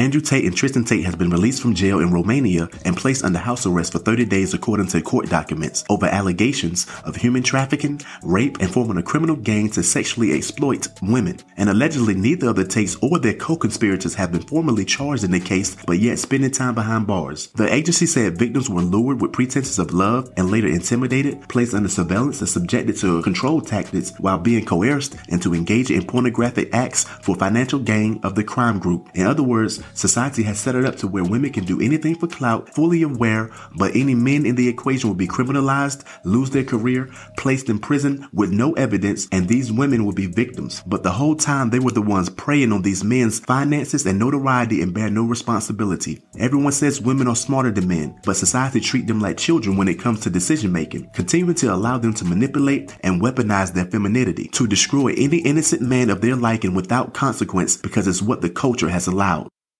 Andrew Tate and Tristan Tate has been released from jail in Romania and placed under house arrest for 30 days according to court documents over allegations of human trafficking, rape, and forming a criminal gang to sexually exploit women. And allegedly neither of the Tates or their co-conspirators have been formally charged in the case, but yet spending time behind bars. The agency said victims were lured with pretenses of love and later intimidated, placed under surveillance and subjected to control tactics while being coerced into engaging in pornographic acts for financial gain of the crime group. In other words, society has set it up to where women can do anything for clout, fully aware, but any men in the equation will be criminalized, lose their career, placed in prison with no evidence, and these women will be victims. But the whole time they were the ones preying on these men's finances and notoriety and bear no responsibility. Everyone says women are smarter than men, but society treat them like children when it comes to decision making, continuing to allow them to manipulate and weaponize their femininity to destroy any innocent man of their liking without consequence because it's what the culture has allowed.